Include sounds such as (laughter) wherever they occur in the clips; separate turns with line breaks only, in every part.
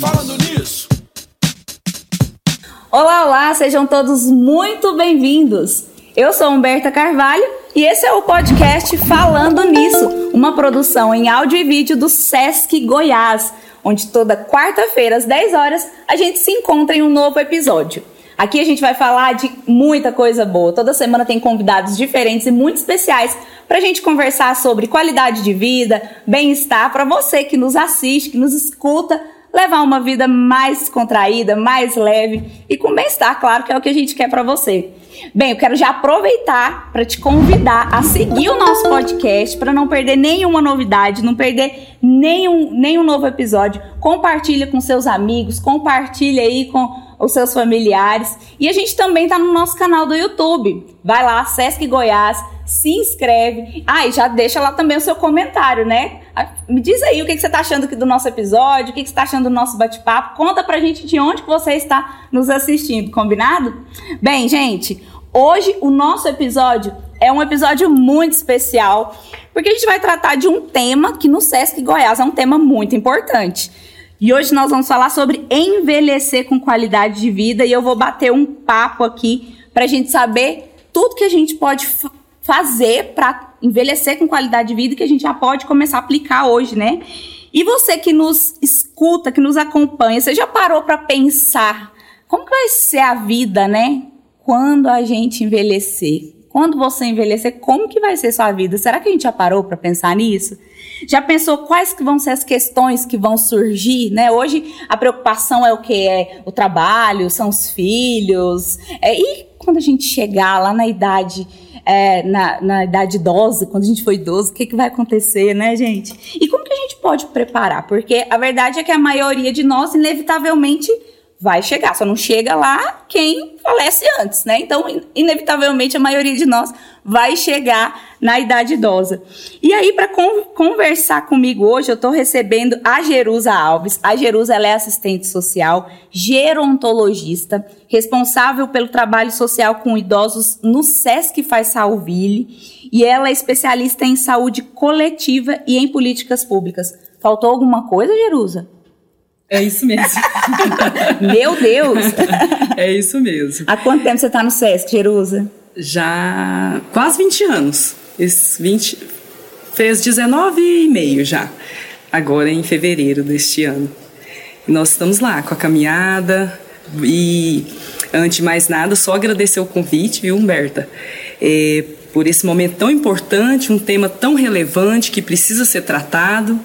Falando nisso.
Olá, olá, sejam todos muito bem-vindos. Eu sou Humberta Carvalho e esse é o podcast Falando Nisso, uma produção em áudio e vídeo do Sesc Goiás, onde toda quarta-feira às 10 horas a gente se encontra em um novo episódio. Aqui a gente vai falar de muita coisa boa. Toda semana tem convidados diferentes e muito especiais para a gente conversar sobre qualidade de vida, bem-estar, para você que nos assiste, que nos escuta, levar uma vida mais contraída, mais leve e com bem-estar, claro, que é o que a gente quer para você. Bem, eu quero já aproveitar para te convidar a seguir o nosso podcast para não perder nenhuma novidade, não perder nenhum, nenhum novo episódio. Compartilha com seus amigos, compartilha aí com os seus familiares. E a gente também está no nosso canal do YouTube. Vai lá, Sesc Goiás, se inscreve. Ah, e já deixa lá também o seu comentário, né? Ah, me diz aí o que, que você está achando do nosso episódio, o que, que você está achando do nosso bate-papo. Conta pra gente de onde que você está nos assistindo, combinado? Bem, gente, hoje o nosso episódio é um episódio muito especial, porque a gente vai tratar de um tema que no Sesc Goiás é um tema muito importante. E hoje nós vamos falar sobre envelhecer com qualidade de vida e eu vou bater um papo aqui para a gente saber tudo que a gente pode fazer para envelhecer com qualidade de vida que a gente já pode começar a aplicar hoje, né? E você que nos escuta, que nos acompanha, você já parou para pensar como que vai ser a vida, né? Quando a gente envelhecer? Quando você envelhecer, como que vai ser sua vida? Será que a gente já parou para pensar nisso? Já pensou quais que vão ser as questões que vão surgir, né? Hoje a preocupação é o que é o trabalho, são os filhos. É, e quando a gente chegar lá na idade é, na, na, idade idosa, quando a gente for idoso, o que, que vai acontecer, né, gente? E como que a gente pode preparar? Porque a verdade é que a maioria de nós, inevitavelmente, vai chegar. Só não chega lá quem falece antes, né? Então, inevitavelmente, a maioria de nós vai chegar na idade idosa. E aí, para con conversar comigo hoje, eu estou recebendo a Jerusa Alves. A Jerusa é assistente social, gerontologista, responsável pelo trabalho social com idosos no Sesc Faisalville. E ela é especialista em saúde coletiva e em políticas públicas. Faltou alguma coisa, Jerusa?
É isso mesmo. (laughs)
Meu Deus!
É isso mesmo.
Há quanto tempo você está no SESC, Jerusa?
Já quase 20 anos. Esse 20, fez 19 e meio já, agora em fevereiro deste ano. E nós estamos lá com a caminhada e, antes de mais nada, só agradecer o convite, viu, Humberta? É, por esse momento tão importante, um tema tão relevante que precisa ser tratado.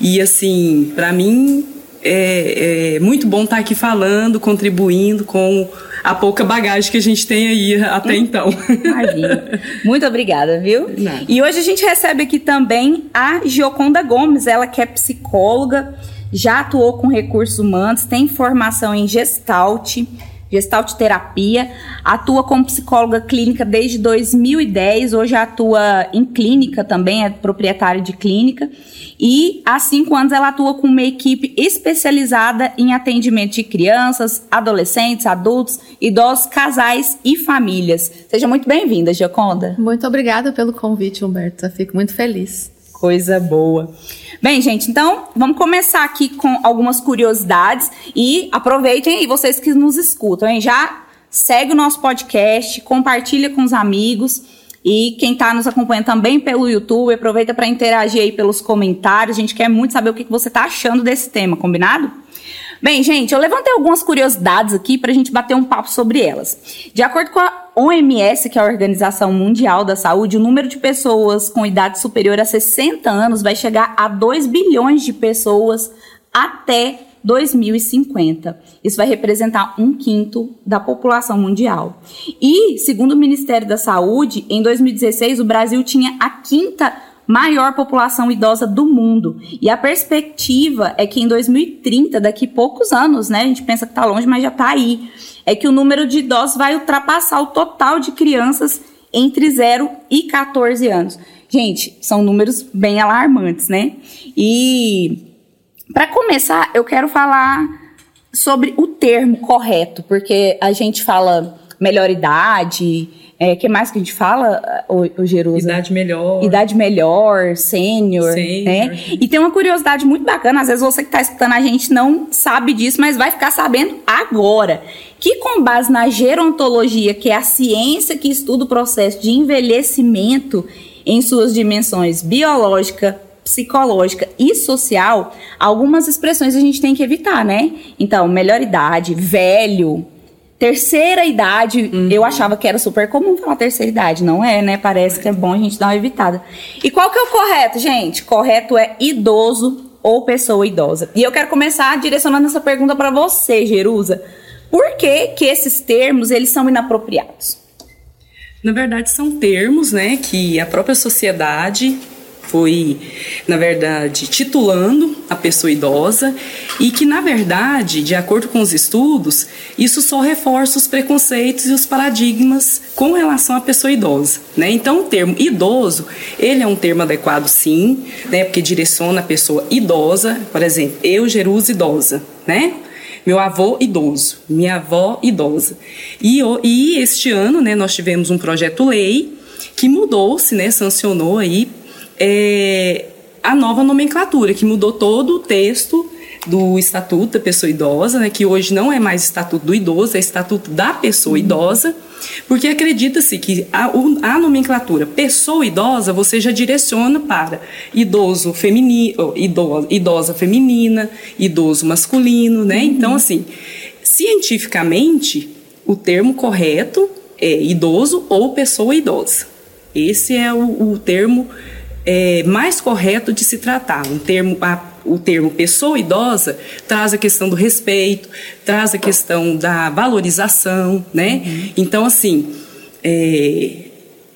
E, assim, para mim, é, é muito bom estar aqui falando, contribuindo com a pouca bagagem que a gente tem aí até então.
Imagina. (laughs) Muito obrigada, viu? Nada. E hoje a gente recebe aqui também a Gioconda Gomes, ela que é psicóloga, já atuou com recursos humanos, tem formação em gestalt, Gestalt Terapia, atua como psicóloga clínica desde 2010, hoje atua em clínica também, é proprietária de clínica. E há cinco anos ela atua com uma equipe especializada em atendimento de crianças, adolescentes, adultos, idosos, casais e famílias. Seja muito bem-vinda, Gioconda.
Muito obrigada pelo convite, Humberto. fico muito feliz.
Coisa boa. Bem, gente, então vamos começar aqui com algumas curiosidades e aproveitem aí vocês que nos escutam, hein? Já segue o nosso podcast, compartilha com os amigos e quem está nos acompanhando também pelo YouTube, aproveita para interagir aí pelos comentários. A gente quer muito saber o que você está achando desse tema, combinado? Bem, gente, eu levantei algumas curiosidades aqui para a gente bater um papo sobre elas. De acordo com a OMS, que é a Organização Mundial da Saúde, o número de pessoas com idade superior a 60 anos vai chegar a 2 bilhões de pessoas até 2050. Isso vai representar um quinto da população mundial. E, segundo o Ministério da Saúde, em 2016 o Brasil tinha a quinta maior população idosa do mundo. E a perspectiva é que em 2030, daqui poucos anos, né? A gente pensa que está longe, mas já está aí. É que o número de idosos vai ultrapassar o total de crianças entre 0 e 14 anos. Gente, são números bem alarmantes, né? E para começar, eu quero falar sobre o termo correto, porque a gente fala melhor idade, É, que mais que a gente fala, o, Jerusa?
Idade melhor.
Idade melhor, sênior, né? E tem uma curiosidade muito bacana, às vezes você que está escutando a gente não sabe disso, mas vai ficar sabendo agora. Que com base na gerontologia, que é a ciência que estuda o processo de envelhecimento em suas dimensões biológica, psicológica e social, algumas expressões a gente tem que evitar, né? Então, melhor idade, velho, terceira idade, uhum. eu achava que era super comum falar terceira idade, não é, né? Parece que é bom a gente dar uma evitada. E qual que é o correto, gente? Correto é idoso ou pessoa idosa. E eu quero começar direcionando essa pergunta para você, Jerusa. Por que que esses termos, eles são inapropriados?
Na verdade, são termos, né, que a própria sociedade foi, na verdade, titulando a pessoa idosa e que, na verdade, de acordo com os estudos, isso só reforça os preconceitos e os paradigmas com relação à pessoa idosa, né? Então, o termo idoso, ele é um termo adequado, sim, né? Porque direciona a pessoa idosa, por exemplo, eu, Jerusa, idosa, né? Meu avô idoso, minha avó idosa. E, e este ano, né, nós tivemos um projeto-lei que mudou-se, né, sancionou aí é, a nova nomenclatura, que mudou todo o texto do Estatuto da Pessoa Idosa, né, que hoje não é mais Estatuto do Idoso, é Estatuto da Pessoa Idosa, porque acredita-se que a, a, nomenclatura pessoa idosa você já direciona para idoso feminino, idosa, idosa feminina, idoso masculino, né? Uhum. Então, assim, cientificamente, o termo correto é idoso ou pessoa idosa. Esse é o, o termo é, mais correto de se tratar. Um termo, a, o termo pessoa idosa traz a questão do respeito, traz a questão da valorização, né? Uhum. Então, assim, é,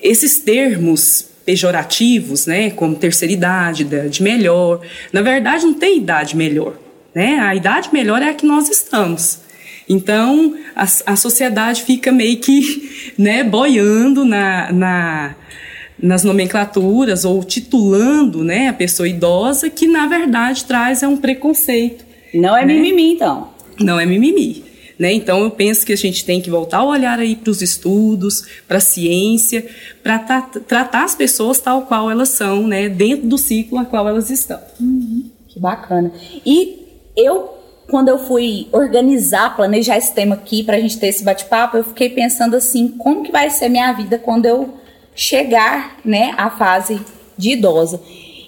esses termos pejorativos, né, como terceira idade, idade melhor, na verdade não tem idade melhor, né? A idade melhor é a que nós estamos. Então, a, a sociedade fica meio que, (laughs) né, boiando na, na nas nomenclaturas ou titulando né, a pessoa idosa, que na verdade traz é um preconceito.
Não é né? mimimi, então.
Não é mimimi. Né? Então, eu penso que a gente tem que voltar o olhar aí para os estudos, para a ciência, para tratar as pessoas tal qual elas são, né? dentro do ciclo a qual elas estão.
Uhum. Que bacana. E eu, quando eu fui organizar, planejar esse tema aqui para a gente ter esse bate-papo, eu fiquei pensando assim, como que vai ser minha vida quando eu chegar, né, à fase de idosa.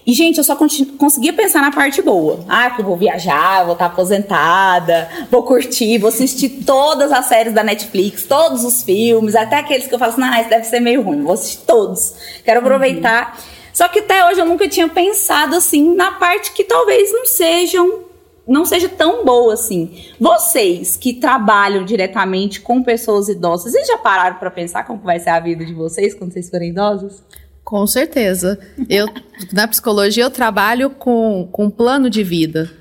E, gente, eu só conseguia pensar na parte boa. Ah, que eu vou viajar, vou estar aposentada, vou curtir, vou assistir todas as séries da Netflix, todos os filmes, até aqueles que eu falo assim, ah, isso deve ser meio ruim, vou assistir todos. Quero aproveitar. Uhum. Só que até hoje eu nunca tinha pensado assim na parte que talvez não sejam não seja tão boa assim. Vocês que trabalham diretamente com pessoas idosas, vocês já pararam para pensar como vai ser a vida de vocês quando vocês forem idosos?
Com certeza. Eu (laughs) na psicologia eu trabalho com com plano de vida,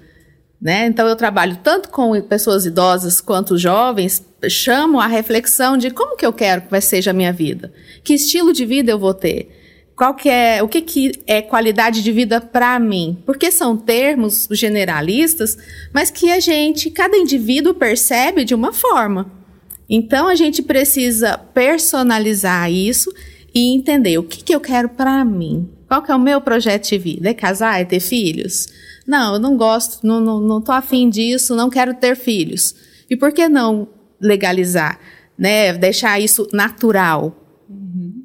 né? Então eu trabalho tanto com pessoas idosas quanto jovens, chamo a reflexão de como que eu quero que vai seja a minha vida, que estilo de vida eu vou ter qual que é, o que, que é qualidade de vida para mim? Porque são termos generalistas, mas que a gente, cada indivíduo percebe de uma forma. Então a gente precisa personalizar isso e entender o que, que eu quero para mim. Qual que é o meu projeto de vida? É casar? É ter filhos? Não, eu não gosto, não, não, não tô afim disso, não quero ter filhos. E por que não legalizar? Né? Deixar isso natural.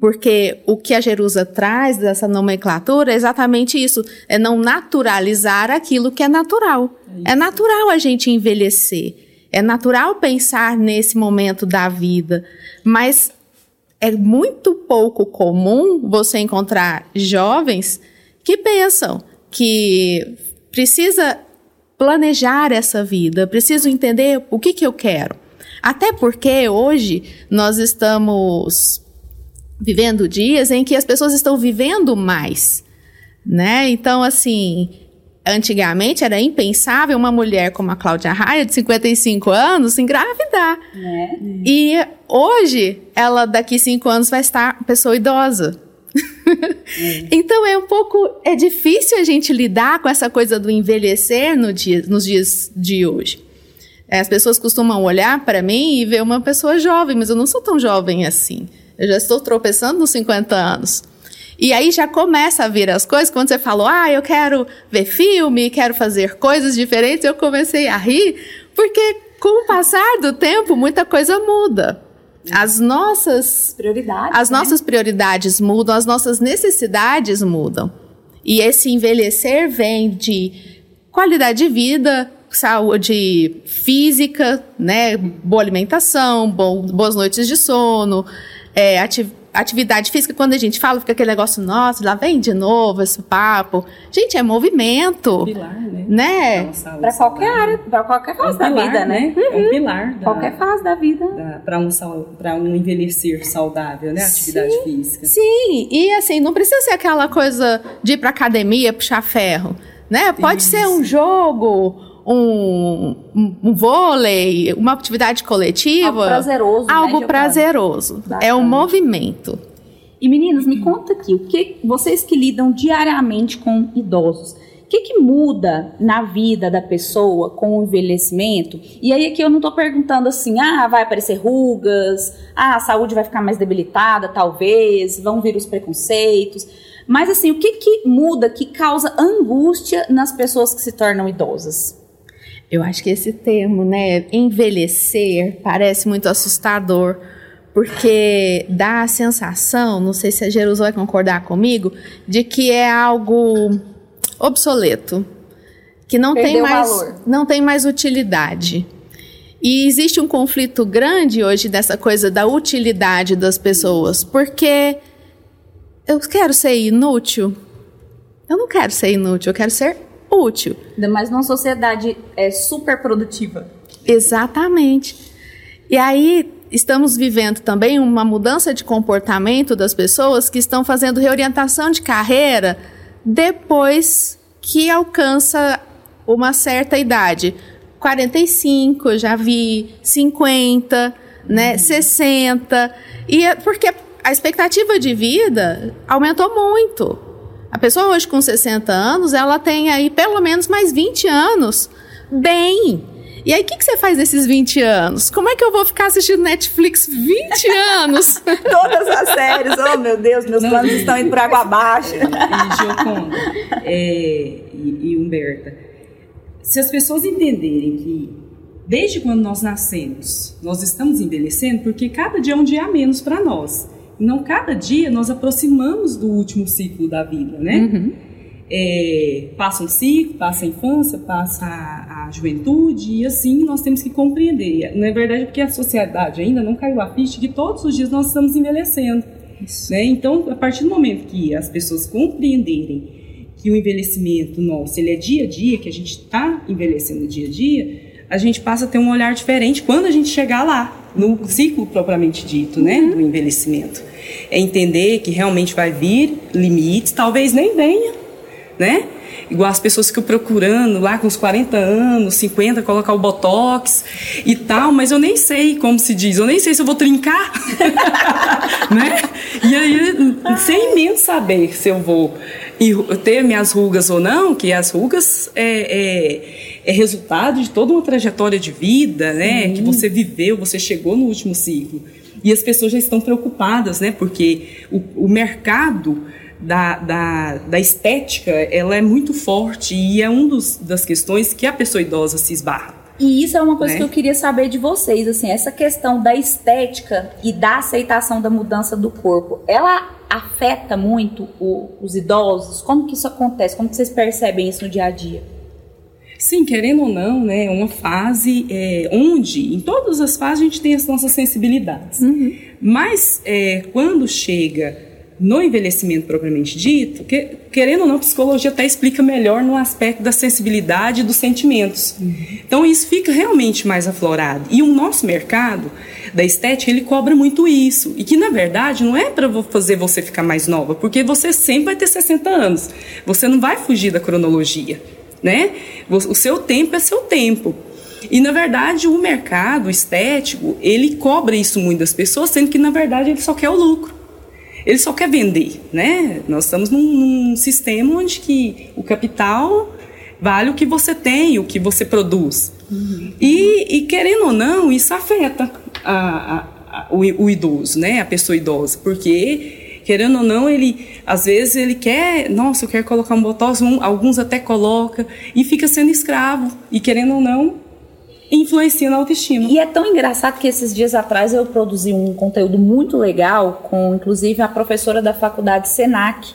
Porque o que a Jerusa traz dessa nomenclatura é exatamente isso: é não naturalizar aquilo que é natural. É, é natural a gente envelhecer. É natural pensar nesse momento da vida. Mas é muito pouco comum você encontrar jovens que pensam que precisa planejar essa vida, preciso entender o que, que eu quero. Até porque hoje nós estamos vivendo dias em que as pessoas estão vivendo mais, né? Então, assim, antigamente era impensável uma mulher como a Cláudia Raia, de 55 anos, engravidar. É. E hoje, ela daqui cinco anos vai estar pessoa idosa. É. então é um pouco é difícil a gente lidar com essa coisa do envelhecer no dia, nos dias de hoje. As pessoas costumam olhar para mim e ver uma pessoa jovem, mas eu não sou tão jovem assim. Eu já estou tropeçando nos 50 anos. E aí já começa a vir as coisas, quando você falou, ah, eu quero ver filme, quero fazer coisas diferentes, eu comecei a rir, porque com o passar do tempo, muita coisa muda. As nossas
prioridades,
as
né?
nossas prioridades mudam, as nossas necessidades mudam. E esse envelhecer vem de qualidade de vida, saúde física, né, boa alimentação, bom, boas noites de sono, é, ati atividade física. Quando a gente fala, fica aquele negócio, nossa, lá vem de novo esse papo. Gente, é movimento,
Pilar, né?
né?
Para qualquer área, para qualquer fase
um
da
pilar,
vida, né?
É um pilar da,
Qualquer fase da vida.
para um, pra um envelhecer saudável, né? Atividade física.
Sim, e assim, não precisa ser aquela coisa de ir pra academia, puxar ferro, né? Pode ser um jogo, um, um, um vôlei, uma atividade coletiva.
Algo prazeroso, né,
Algo
Giovana?
prazeroso. É um movimento.
E meninas, me conta aqui, o que vocês que lidam diariamente com idosos, o que, que muda na vida da pessoa com o envelhecimento? E aí aqui eu não tô perguntando assim, ah, vai aparecer rugas, ah, a saúde vai ficar mais debilitada, talvez, vão vir os preconceitos. Mas assim, o que, que muda que causa angústia nas pessoas que se tornam idosas?
Eu acho que esse termo, né, envelhecer, parece muito assustador, porque dá a sensação, não sei se a Jerusa vai concordar comigo, de que é algo obsoleto, que não tem mais
valor.
não tem mais utilidade. E existe um conflito grande hoje dessa coisa da utilidade das pessoas, porque eu quero ser inútil. Eu não quero ser inútil, eu quero ser útil.
Ainda mais numa sociedade é, super produtiva.
Exatamente. E aí estamos vivendo também uma mudança de comportamento das pessoas que estão fazendo reorientação de carreira depois que alcança uma certa idade. 45, eu já vi 50, né, 60. E é porque a expectativa de vida aumentou muito. A pessoa hoje com 60 anos, ela tem aí pelo menos mais 20 anos bem. E aí, o que, que você faz nesses 20 anos? Como é que eu vou ficar assistindo Netflix 20 anos? (laughs)
Todas as séries, oh meu Deus, meus
Não,
planos
e-
estão indo por água abaixo.
E Gioconda é, e, e Humberta, se as pessoas entenderem que desde quando nós nascemos, nós estamos envelhecendo, porque cada dia é um dia a menos para nós. Não cada dia nós aproximamos do último ciclo da vida, né? É, passa um ciclo, passa a infância, passa a, a juventude, e assim nós temos que compreender. Na verdade, porque a sociedade ainda não caiu a ficha que todos os dias nós estamos envelhecendo. Né? Então, a partir do momento que as pessoas compreenderem que o envelhecimento nosso ele é dia a dia, que a gente está envelhecendo dia a dia, a gente passa a ter um olhar diferente quando a gente chegar lá, no ciclo propriamente dito, né, do envelhecimento. É entender que realmente vai vir limites, talvez nem venha, né? Igual as pessoas ficam procurando lá com uns 40 anos, 50, colocar o botox e tal, mas eu nem sei como se diz, eu nem sei se eu vou trincar, (laughs) né? E aí, sem mesmo saber se eu vou ir- ter minhas rugas ou não, que as rugas é, é, é resultado de toda uma trajetória de vida, né? Que você viveu, você chegou no último ciclo. E as pessoas já estão preocupadas, né? Porque o, o mercado da, da, da estética, ela é muito forte e é uma das questões que a pessoa idosa se esbarra.
E isso é uma coisa
Né?
que eu queria saber de vocês, assim, essa questão da estética e da aceitação da mudança do corpo, ela afeta muito o- os idosos? Como que isso acontece? Como que vocês percebem isso no dia a dia?
Sim, querendo ou não, né, é uma fase é, onde, em todas as fases, a gente tem as nossas sensibilidades. Mas é, quando chega no envelhecimento propriamente dito, que, querendo ou não, a psicologia até explica melhor no aspecto da sensibilidade e dos sentimentos. Então isso fica realmente mais aflorado. E o nosso mercado da estética, ele cobra muito isso. E que, na verdade, não é para fazer você ficar mais nova, porque você sempre vai ter 60 anos. Você não vai fugir da cronologia, né? O seu tempo é seu tempo. E, na verdade, o mercado estético, ele cobra isso muito das pessoas, sendo que, na verdade, ele só quer o lucro. Ele só quer vender, né? Nós estamos num, num sistema onde que o capital vale o que você tem, o que você produz. E, e, querendo ou não, isso afeta a, a, a, o, o idoso, né? A pessoa idosa, porque querendo ou não, ele às vezes ele quer, nossa, eu quero colocar um botox, um, alguns até coloca e fica sendo escravo e querendo ou não influencia na autoestima.
E é tão engraçado que esses dias atrás eu produzi um conteúdo muito legal com, inclusive, a professora da faculdade Senac,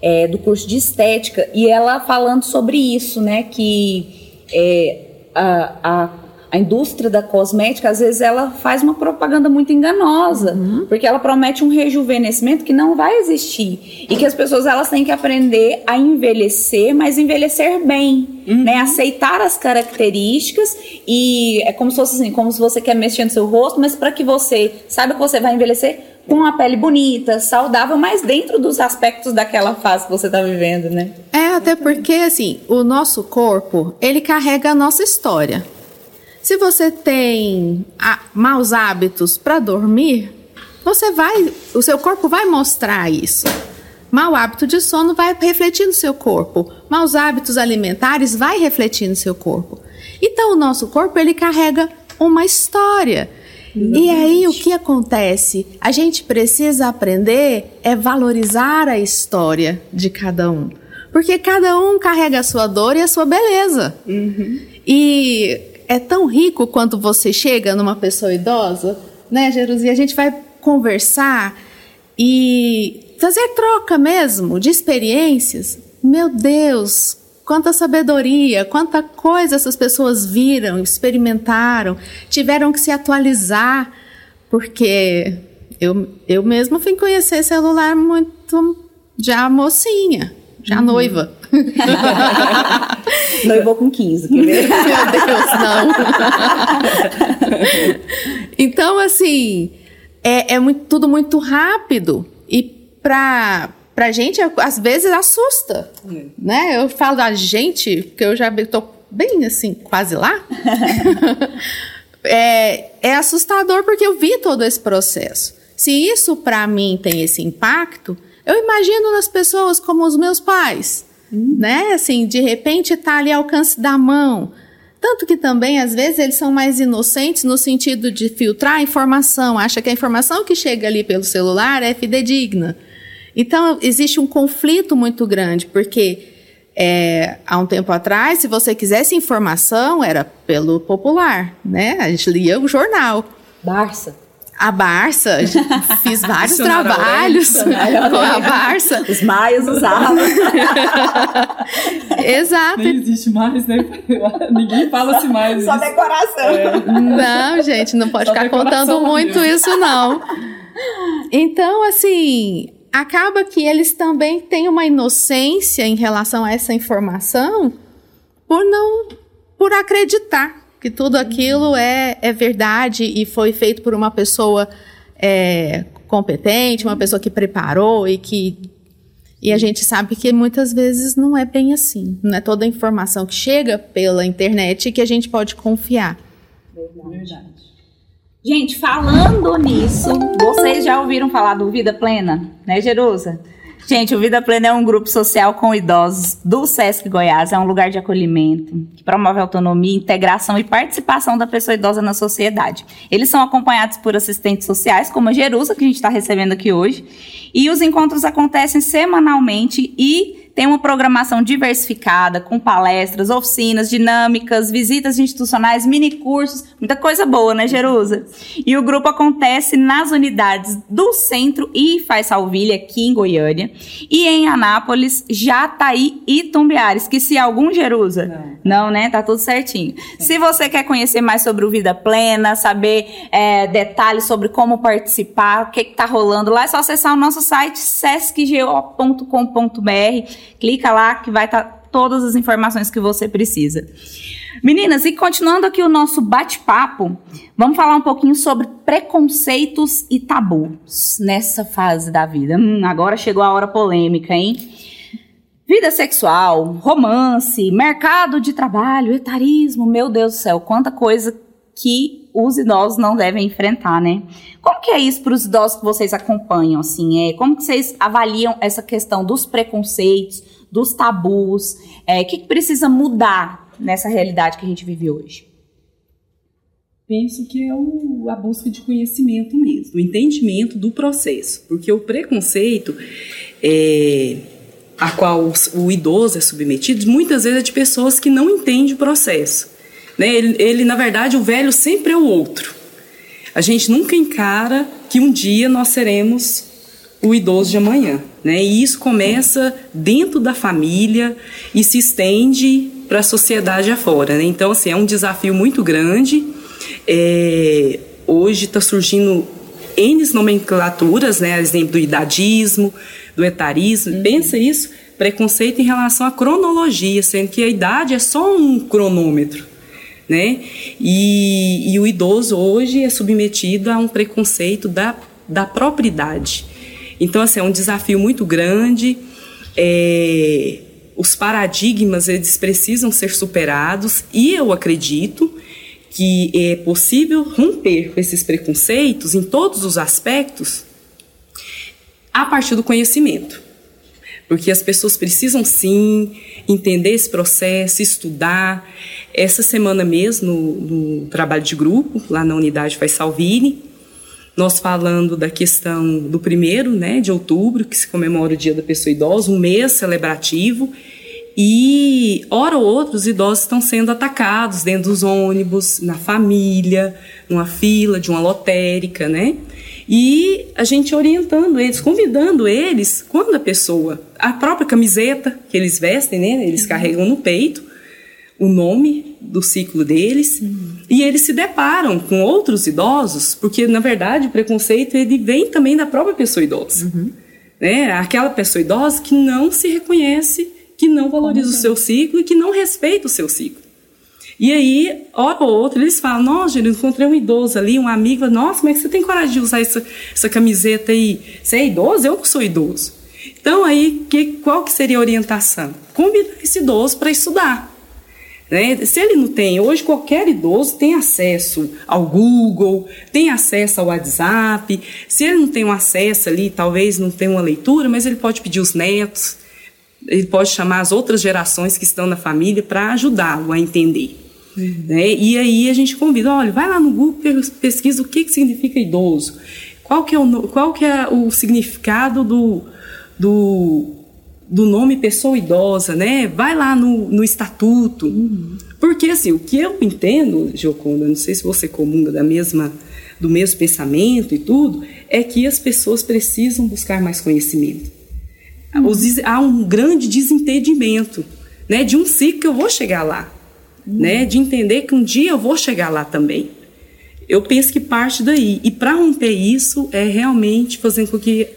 é, do curso de estética, e ela falando sobre isso, né, que é, a, a a indústria da cosmética, às vezes, ela faz uma propaganda muito enganosa, uhum. porque ela promete um rejuvenescimento que não vai existir. E que as pessoas elas têm que aprender a envelhecer, mas envelhecer bem, uhum. né? Aceitar as características e é como se fosse assim, como se você quer mexer no seu rosto, mas para que você saiba que você vai envelhecer com uma pele bonita, saudável, mas dentro dos aspectos daquela fase que você está vivendo, né?
É, até porque, assim, o nosso corpo, ele carrega a nossa história. Se você tem ah, maus hábitos para dormir, você vai, o seu corpo vai mostrar isso. Mau hábito de sono vai refletir no seu corpo. Maus hábitos alimentares vai refletir no seu corpo. Então o nosso corpo ele carrega uma história. E aí o que acontece? A gente precisa aprender é valorizar a história de cada um. Porque cada um carrega a sua dor e a sua beleza. Uhum. E é tão rico quando você chega numa pessoa idosa, né, Jerusi? A gente vai conversar e fazer troca mesmo de experiências. Meu Deus, quanta sabedoria, quanta coisa essas pessoas viram, experimentaram, tiveram que se atualizar, porque eu, eu mesma fui conhecer celular muito já mocinha, já uhum. noiva. (laughs)
Noivou com 15, quer ver? (laughs)
Meu Deus, não. então, assim, é, é muito, tudo muito rápido. E pra, pra gente, às vezes, assusta. É. Né? Eu falo da gente, porque eu já tô bem, assim, quase lá. (laughs) é, é assustador porque eu vi todo esse processo. Se isso para mim tem esse impacto, eu imagino nas pessoas como os meus pais né? Assim, de repente está ali ao alcance da mão. Tanto que também, às vezes, eles são mais inocentes no sentido de filtrar a informação, acha que a informação que chega ali pelo celular é fidedigna. Então, existe um conflito muito grande, porque é, há um tempo atrás, se você quisesse informação, era pelo popular, né? A gente lia o jornal.
Barça
a Barça, (laughs) fiz vários trabalhos (laughs) com a Barça.
Os maios usavam. (laughs)
Exato.
Nem existe mais, né? Ninguém fala assim mais.
Só isso. decoração. É.
Não, gente, não pode Só ficar contando muito mesmo. isso, não. Então, assim, acaba que eles também têm uma inocência em relação a essa informação por não por acreditar que tudo aquilo é, é verdade e foi feito por uma pessoa é, competente, uma pessoa que preparou e que. E a gente sabe que muitas vezes não é bem assim. Não é toda a informação que chega pela internet que a gente pode confiar.
Verdade. Gente, falando nisso, vocês já ouviram falar do Vida Plena, né, Jerusa? Gente, o Vida Plena é um grupo social com idosos do SESC Goiás. É um lugar de acolhimento que promove autonomia, integração e participação da pessoa idosa na sociedade. Eles são acompanhados por assistentes sociais, como a Jerusa, que a gente está recebendo aqui hoje. E os encontros acontecem semanalmente e tem uma programação diversificada, com palestras, oficinas, dinâmicas, visitas institucionais, mini cursos, muita coisa boa, né, Jerusa? E o grupo acontece nas unidades do Centro e Faz Salvilha, aqui em Goiânia, e em Anápolis, Jataí e Tumbiares, que se algum, Jerusa? Não. Não, né? Tá tudo certinho. É. Se você quer conhecer mais sobre o Vida Plena, saber é, detalhes sobre como participar, o que, que tá rolando lá, é só acessar o nosso site sescgo.com.br Clica lá que vai estar tá todas as informações que você precisa. Meninas, e continuando aqui o nosso bate-papo, vamos falar um pouquinho sobre preconceitos e tabus nessa fase da vida. Hum, agora chegou a hora polêmica, hein? Vida sexual, romance, mercado de trabalho, etarismo, meu Deus do céu, quanta coisa que os idosos não devem enfrentar, né? Como que é isso para os idosos que vocês acompanham, assim? É, como que vocês avaliam essa questão dos preconceitos, dos tabus? É, o que, que precisa mudar nessa realidade que a gente vive hoje?
Penso que é o, a busca de conhecimento mesmo, o entendimento do processo, porque o preconceito é, a qual o, o idoso é submetido, muitas vezes é de pessoas que não entendem o processo. Né? Ele, ele, na verdade, o velho sempre é o outro. A gente nunca encara que um dia nós seremos o idoso de amanhã. Né? E isso começa dentro da família e se estende para a sociedade afora. Né? Então, assim, é um desafio muito grande. É, hoje está surgindo N nomenclaturas, né? exemplo do idadismo, do etarismo. Uhum. Pensa isso, preconceito em relação à cronologia, sendo que a idade é só um cronômetro. Né? E, e o idoso hoje é submetido a um preconceito da, da própria idade. Então, assim, é um desafio muito grande. É, os paradigmas eles precisam ser superados e eu acredito que é possível romper com esses preconceitos em todos os aspectos a partir do conhecimento. Porque as pessoas precisam sim entender esse processo, estudar. Essa semana mesmo, no, no trabalho de grupo, lá na unidade Faz Salvini, nós falando da questão do primeiro né, de outubro, que se comemora o Dia da Pessoa Idosa, um mês celebrativo, e, hora ou outra, os idosos estão sendo atacados dentro dos ônibus, na família, numa fila de uma lotérica, né? E a gente orientando eles, convidando eles, quando a pessoa, a própria camiseta que eles vestem, né? Eles carregam no peito o nome do ciclo deles uhum. e eles se deparam com outros idosos, porque na verdade o preconceito ele vem também da própria pessoa idosa, uhum. né? Aquela pessoa idosa que não se reconhece que não valoriza o seu ciclo e que não respeita o seu ciclo. E aí, hora ou outra, eles falam: Nossa, eu encontrei um idoso ali, um amigo. Nossa, como é que você tem coragem de usar essa, essa camiseta aí? Você é idoso? Eu não sou idoso. Então, aí, que, qual que seria a orientação? Convidar esse idoso para estudar. Né? Se ele não tem, hoje qualquer idoso tem acesso ao Google, tem acesso ao WhatsApp. Se ele não tem um acesso ali, talvez não tenha uma leitura, mas ele pode pedir os netos, ele pode chamar as outras gerações que estão na família para ajudá-lo a entender. Uhum. Né? E aí a gente convida, olha, vai lá no Google, pesquisa o que, que significa idoso, qual que é o, qual que é o significado do, do, do nome pessoa idosa, né? Vai lá no, no estatuto. Uhum. Porque assim, o que eu entendo, Gioconda, não sei se você comunga da mesma do mesmo pensamento e tudo, é que as pessoas precisam buscar mais conhecimento há um grande desentendimento, né, de um ciclo que eu vou chegar lá, uhum. né, de entender que um dia eu vou chegar lá também. Eu penso que parte daí. E para romper isso é realmente fazendo com que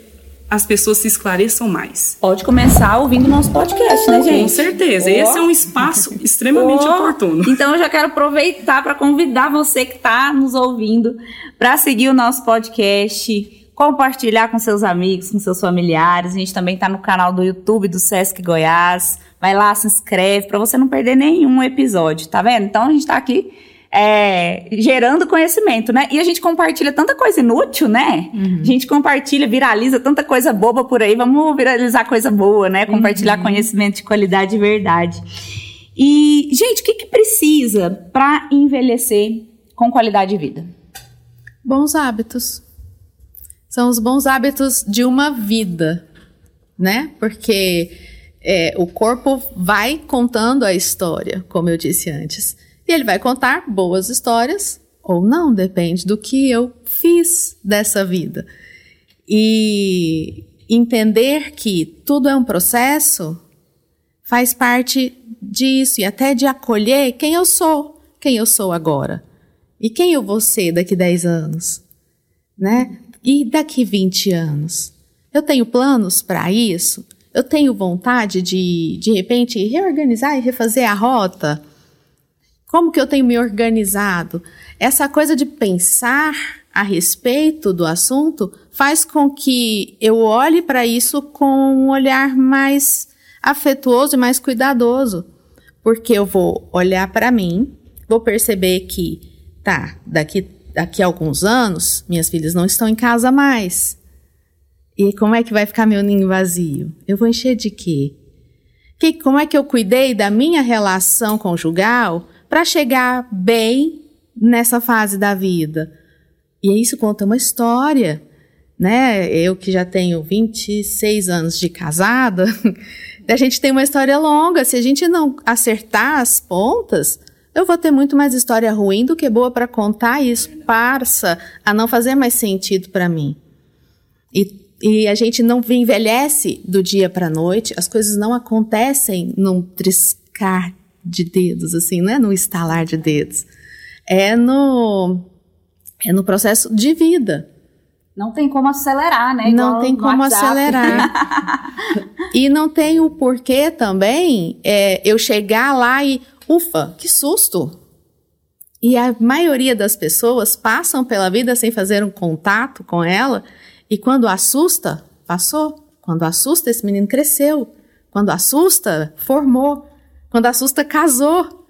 as pessoas se esclareçam mais.
Pode começar ouvindo nosso podcast, né, gente?
Com certeza. Oh. Esse é um espaço (laughs) extremamente oh. oportuno.
Então eu já quero aproveitar para convidar você que está nos ouvindo para seguir o nosso podcast compartilhar com seus amigos, com seus familiares. A gente também está no canal do YouTube do Sesc Goiás. Vai lá, se inscreve para você não perder nenhum episódio, tá vendo? Então a gente está aqui é, gerando conhecimento, né? E a gente compartilha tanta coisa inútil, né? Uhum. A gente compartilha, viraliza tanta coisa boba por aí. Vamos viralizar coisa boa, né? Compartilhar uhum. conhecimento de qualidade e verdade. E, gente, o que, que precisa para envelhecer com qualidade de vida?
Bons hábitos. São os bons hábitos de uma vida, né? Porque é, o corpo vai contando a história, como eu disse antes. E ele vai contar boas histórias ou não, depende do que eu fiz dessa vida. E entender que tudo é um processo faz parte disso e até de acolher quem eu sou, quem eu sou agora. E quem eu vou ser daqui 10 anos, né? E daqui 20 anos? Eu tenho planos para isso? Eu tenho vontade de, de repente, reorganizar e refazer a rota? Como que eu tenho me organizado? Essa coisa de pensar a respeito do assunto faz com que eu olhe para isso com um olhar mais afetuoso e mais cuidadoso. Porque eu vou olhar para mim, vou perceber que, tá, daqui daqui a alguns anos, minhas filhas não estão em casa mais. E como é que vai ficar meu ninho vazio? Eu vou encher de quê? Que, como é que eu cuidei da minha relação conjugal para chegar bem nessa fase da vida? E isso conta uma história, né? Eu que já tenho 26 anos de casada, (laughs) a gente tem uma história longa. Se a gente não acertar as pontas, eu vou ter muito mais história ruim do que boa para contar e isso passa a não fazer mais sentido para mim. E, e, a gente não envelhece do dia para noite, as coisas não acontecem num triscar de dedos, assim, não é no estalar de dedos. É no, é no processo de vida.
Não tem como acelerar, né?
Igual não tem como WhatsApp. acelerar. (laughs) e não tem o porquê também é, eu chegar lá e, ufa, que susto! E a maioria das pessoas passam pela vida sem fazer um contato com ela, e quando assusta, passou. Quando assusta, esse menino cresceu. Quando assusta, formou. Quando assusta, casou.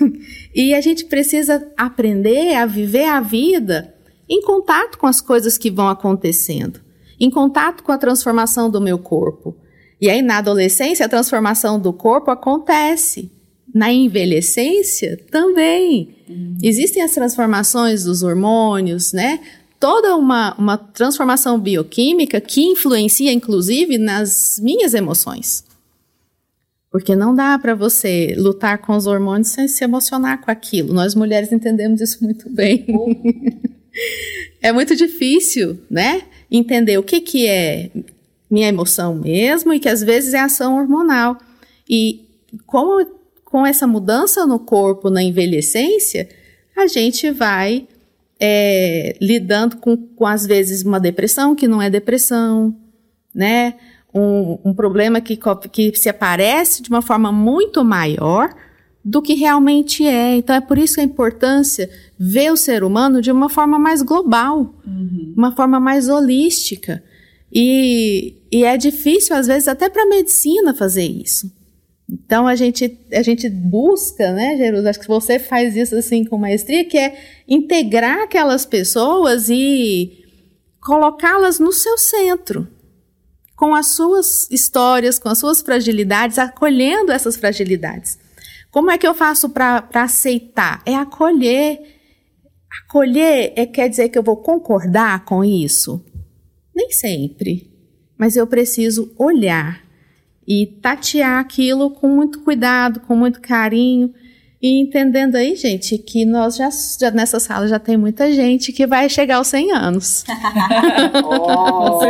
(laughs) e a gente precisa aprender a viver a vida em contato com as coisas que vão acontecendo, em contato com a transformação do meu corpo. E aí, na adolescência, a transformação do corpo acontece. Na envelhecência, também. Uhum. Existem as transformações dos hormônios, né? Toda uma, uma transformação bioquímica que influencia, inclusive, nas minhas emoções. Porque não dá para você lutar com os hormônios sem se emocionar com aquilo. Nós mulheres entendemos isso muito bem. (laughs) é muito difícil, né? Entender o que, que é minha emoção mesmo e que às vezes é ação hormonal. E com, com essa mudança no corpo na envelhecência, a gente vai é, lidando com, com, às vezes, uma depressão que não é depressão, né? Um, um problema que, que se aparece de uma forma muito maior do que realmente é. Então é por isso a importância ver o ser humano de uma forma mais global, uhum. uma forma mais holística. E, e é difícil, às vezes, até para a medicina fazer isso. Então a gente, a gente busca, né, Jerusalém? Acho que você faz isso assim com maestria, que é integrar aquelas pessoas e colocá-las no seu centro, com as suas histórias, com as suas fragilidades, acolhendo essas fragilidades. Como é que eu faço para aceitar? É acolher. Acolher é, quer dizer que eu vou concordar com isso? Nem sempre. Mas eu preciso olhar e tatear aquilo com muito cuidado, com muito carinho. E entendendo aí, gente, que nós já, já nessa sala já tem muita gente que vai chegar aos 100 anos. (laughs)
oh,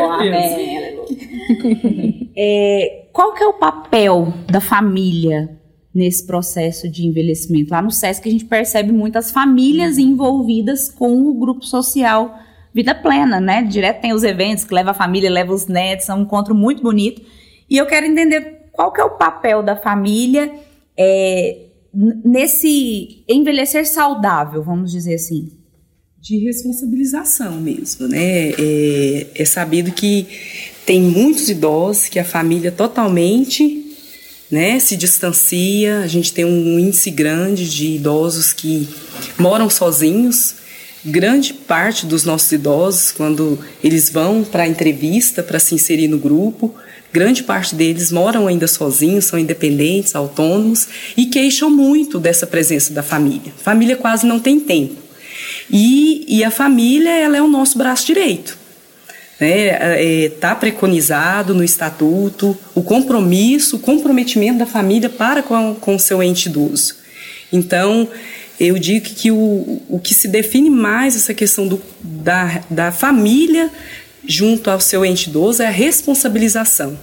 é, qual que é o papel da família nesse processo de envelhecimento. Lá no SESC a gente percebe muitas famílias envolvidas com o grupo social Vida Plena, né? Direto tem os eventos que leva a família, leva os netos, é um encontro muito bonito. E eu quero entender qual que é o papel da família é, nesse envelhecer saudável, vamos dizer assim.
De responsabilização mesmo, né? É, é sabido que tem muitos idosos que a família totalmente né, se distancia. A gente tem um índice grande de idosos que moram sozinhos. Grande parte dos nossos idosos, quando eles vão para a entrevista para se inserir no grupo, grande parte deles moram ainda sozinhos, são independentes, autônomos e queixam muito dessa presença da família. Família quase não tem tempo. E, e a família ela é o nosso braço direito está né, é, tá preconizado no estatuto o compromisso, o comprometimento da família para com o seu ente idoso. Então, eu digo que o, o que se define mais essa questão do, da, da família junto ao seu ente idoso é a responsabilização.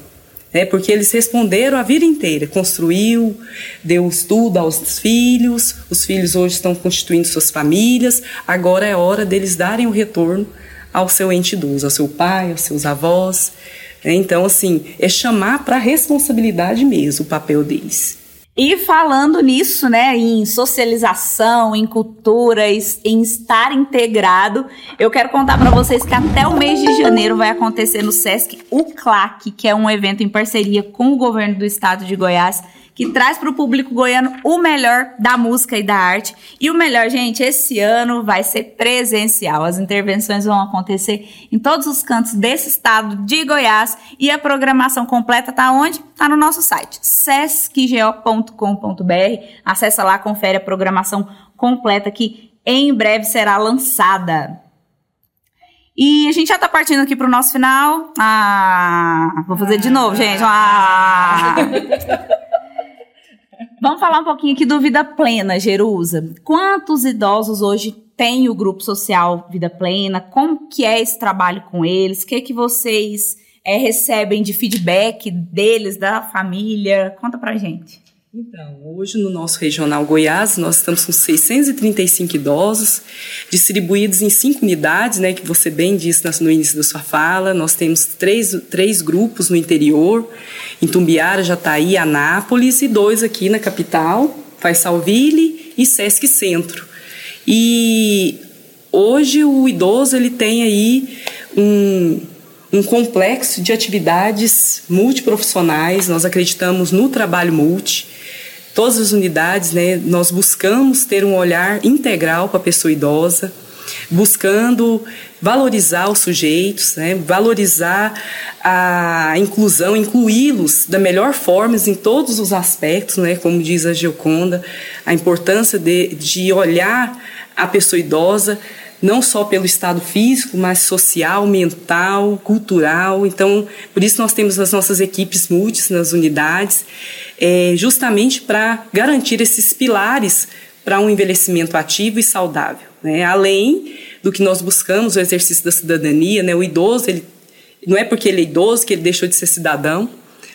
Né, porque eles responderam a vida inteira, construiu, deu estudo aos filhos, os filhos hoje estão constituindo suas famílias, agora é hora deles darem o retorno ao seu ente idoso, ao seu pai, aos seus avós. Né? Então, assim, é chamar para a responsabilidade mesmo o papel deles.
E falando nisso, né, em socialização, em cultura, em estar integrado, eu quero contar para vocês que até o mês de janeiro vai acontecer no SESC o CLAC, que é um evento em parceria com o governo do estado de Goiás, que traz para o público goiano o melhor da música e da arte. E o melhor, gente, esse ano vai ser presencial. As intervenções vão acontecer em todos os cantos desse estado de Goiás e a programação completa tá onde? Tá no nosso site, sescgo.com.br. Acessa lá, confere a programação completa que em breve será lançada. E a gente já tá partindo aqui pro nosso final. Ah, vou fazer de novo, gente. Ah. (laughs) Vamos falar um pouquinho aqui do Vida Plena, Jerusa. Quantos idosos hoje tem o grupo social Vida Plena? Como que é esse trabalho com eles? O que que vocês é, recebem de feedback deles, da família? Conta pra gente.
Então, hoje no nosso regional Goiás, nós estamos com 635 idosos, distribuídos em cinco unidades, né, que você bem disse no início da sua fala. Nós temos três, três grupos no interior, em Tumbiara, Jataí, Anápolis, e dois aqui na capital, Faisalville e Sesc Centro. E hoje o idoso ele tem aí um, um complexo de atividades multiprofissionais. Nós acreditamos no trabalho multi todas as unidades, né, nós buscamos ter um olhar integral para a pessoa idosa, buscando valorizar os sujeitos, né, valorizar a inclusão, incluí-los da melhor forma em todos os aspectos, né, como diz a Gioconda, a importância de, de olhar a pessoa idosa não só pelo estado físico, mas social, mental, cultural. Então, por isso nós temos as nossas equipes multis nas unidades, é, justamente para garantir esses pilares para um envelhecimento ativo e saudável. Né? Além do que nós buscamos, o exercício da cidadania, né? o idoso, ele, não é porque ele é idoso que ele deixou de ser cidadão,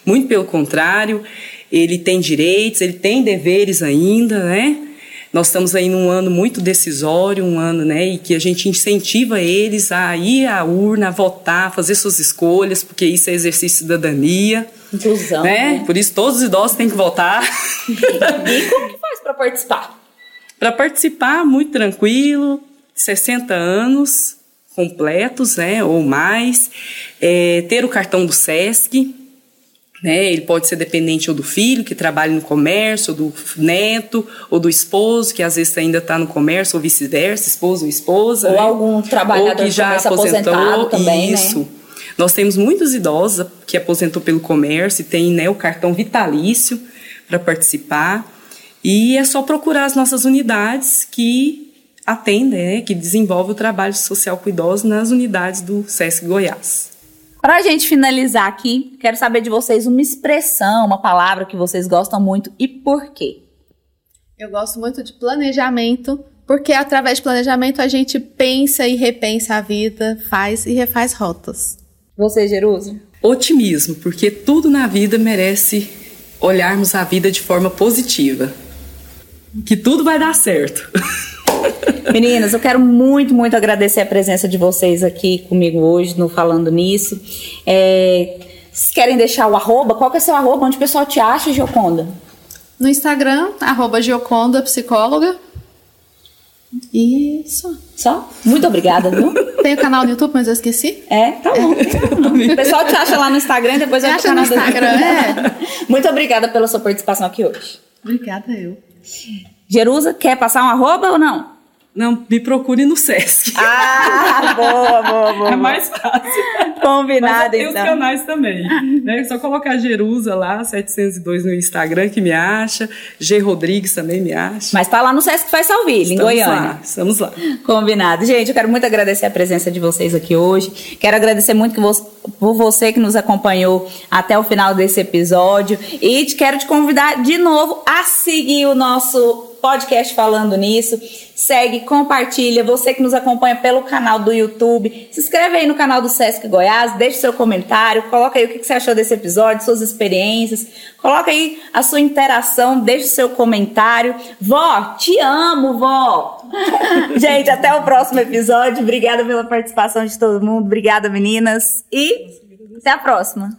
muito pelo contrário, ele tem direitos, ele tem deveres ainda, né? Nós estamos aí num ano muito decisório, um ano, né, e que a gente incentiva eles a ir à urna, a votar, fazer suas escolhas, porque isso é exercício de cidadania.
Inclusão.
Né? né? Por isso todos os idosos têm que votar.
e como que faz para participar?
Para participar, muito tranquilo, 60 anos completos, né, ou mais, é, ter o cartão do SESC, né? Ele pode ser dependente ou do filho, que trabalha no comércio, ou do neto, ou do esposo, que às vezes ainda está no comércio, ou vice-versa, esposo ou esposa.
Ou
né?
algum trabalhador
ou que já aposentou. Também, isso. Né? Nós temos muitos idosos que aposentou pelo comércio e tem né, o cartão vitalício para participar. E é só procurar as nossas unidades que atendem, né, que desenvolvem o trabalho social com idosos nas unidades do SESC Goiás.
Para a gente finalizar aqui, quero saber de vocês uma expressão, uma palavra que vocês gostam muito e por quê.
Eu gosto muito de planejamento, porque através de planejamento a gente pensa e repensa a vida, faz e refaz rotas.
Você, Jerusa?
Otimismo, porque tudo na vida merece olharmos a vida de forma positiva. Que tudo vai dar certo. (laughs)
Meninas, eu quero muito, muito agradecer a presença de vocês aqui comigo hoje no Falando Nisso. É, vocês querem deixar o arroba? Qual que é seu arroba? Onde o pessoal te acha, Gioconda?
No Instagram, arroba Gioconda Psicóloga. Isso.
Só? Muito obrigada, viu?
Tem o canal no YouTube, mas eu esqueci.
É, tá bom. É. O pessoal te acha lá no Instagram e depois vai
acha no Instagram, é. (laughs)
Muito obrigada pela sua participação aqui hoje.
Obrigada, eu.
Jerusa, quer passar um arroba ou não?
Não, me procure no Sesc. (laughs)
Ah, boa, boa, boa.
É mais fácil.
Combinado,
Mas
então.
os canais também. Né? É só colocar Jerusa lá, 702 no Instagram que me acha. G Rodrigues também me acha.
Mas tá lá no Sesc Faz Salville, em Goiânia.
Lá, estamos lá.
Combinado. Gente, eu quero muito agradecer a presença de vocês aqui hoje. Quero agradecer muito que você, por você que nos acompanhou até o final desse episódio. E te quero te convidar de novo a seguir o nosso podcast falando nisso. Segue, compartilha. Você que nos acompanha pelo canal do YouTube, se inscreve aí no canal do Sesc Goiás, deixe seu comentário, coloca aí o que você achou desse episódio, suas experiências, coloca aí a sua interação, deixe seu comentário. Vó, te amo, vó! (laughs) Gente, até o próximo episódio. Obrigada pela participação de todo mundo. Obrigada, meninas. E até a próxima.